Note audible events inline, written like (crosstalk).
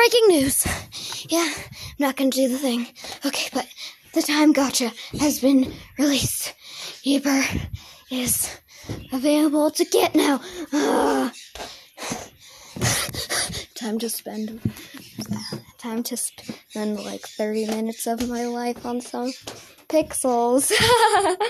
breaking news. Yeah, I'm not gonna do the thing. Okay, but the Tamagotchi has been released. Eber is available to get now. Uh, (sighs) time to spend time to spend like 30 minutes of my life on some pixels. (laughs)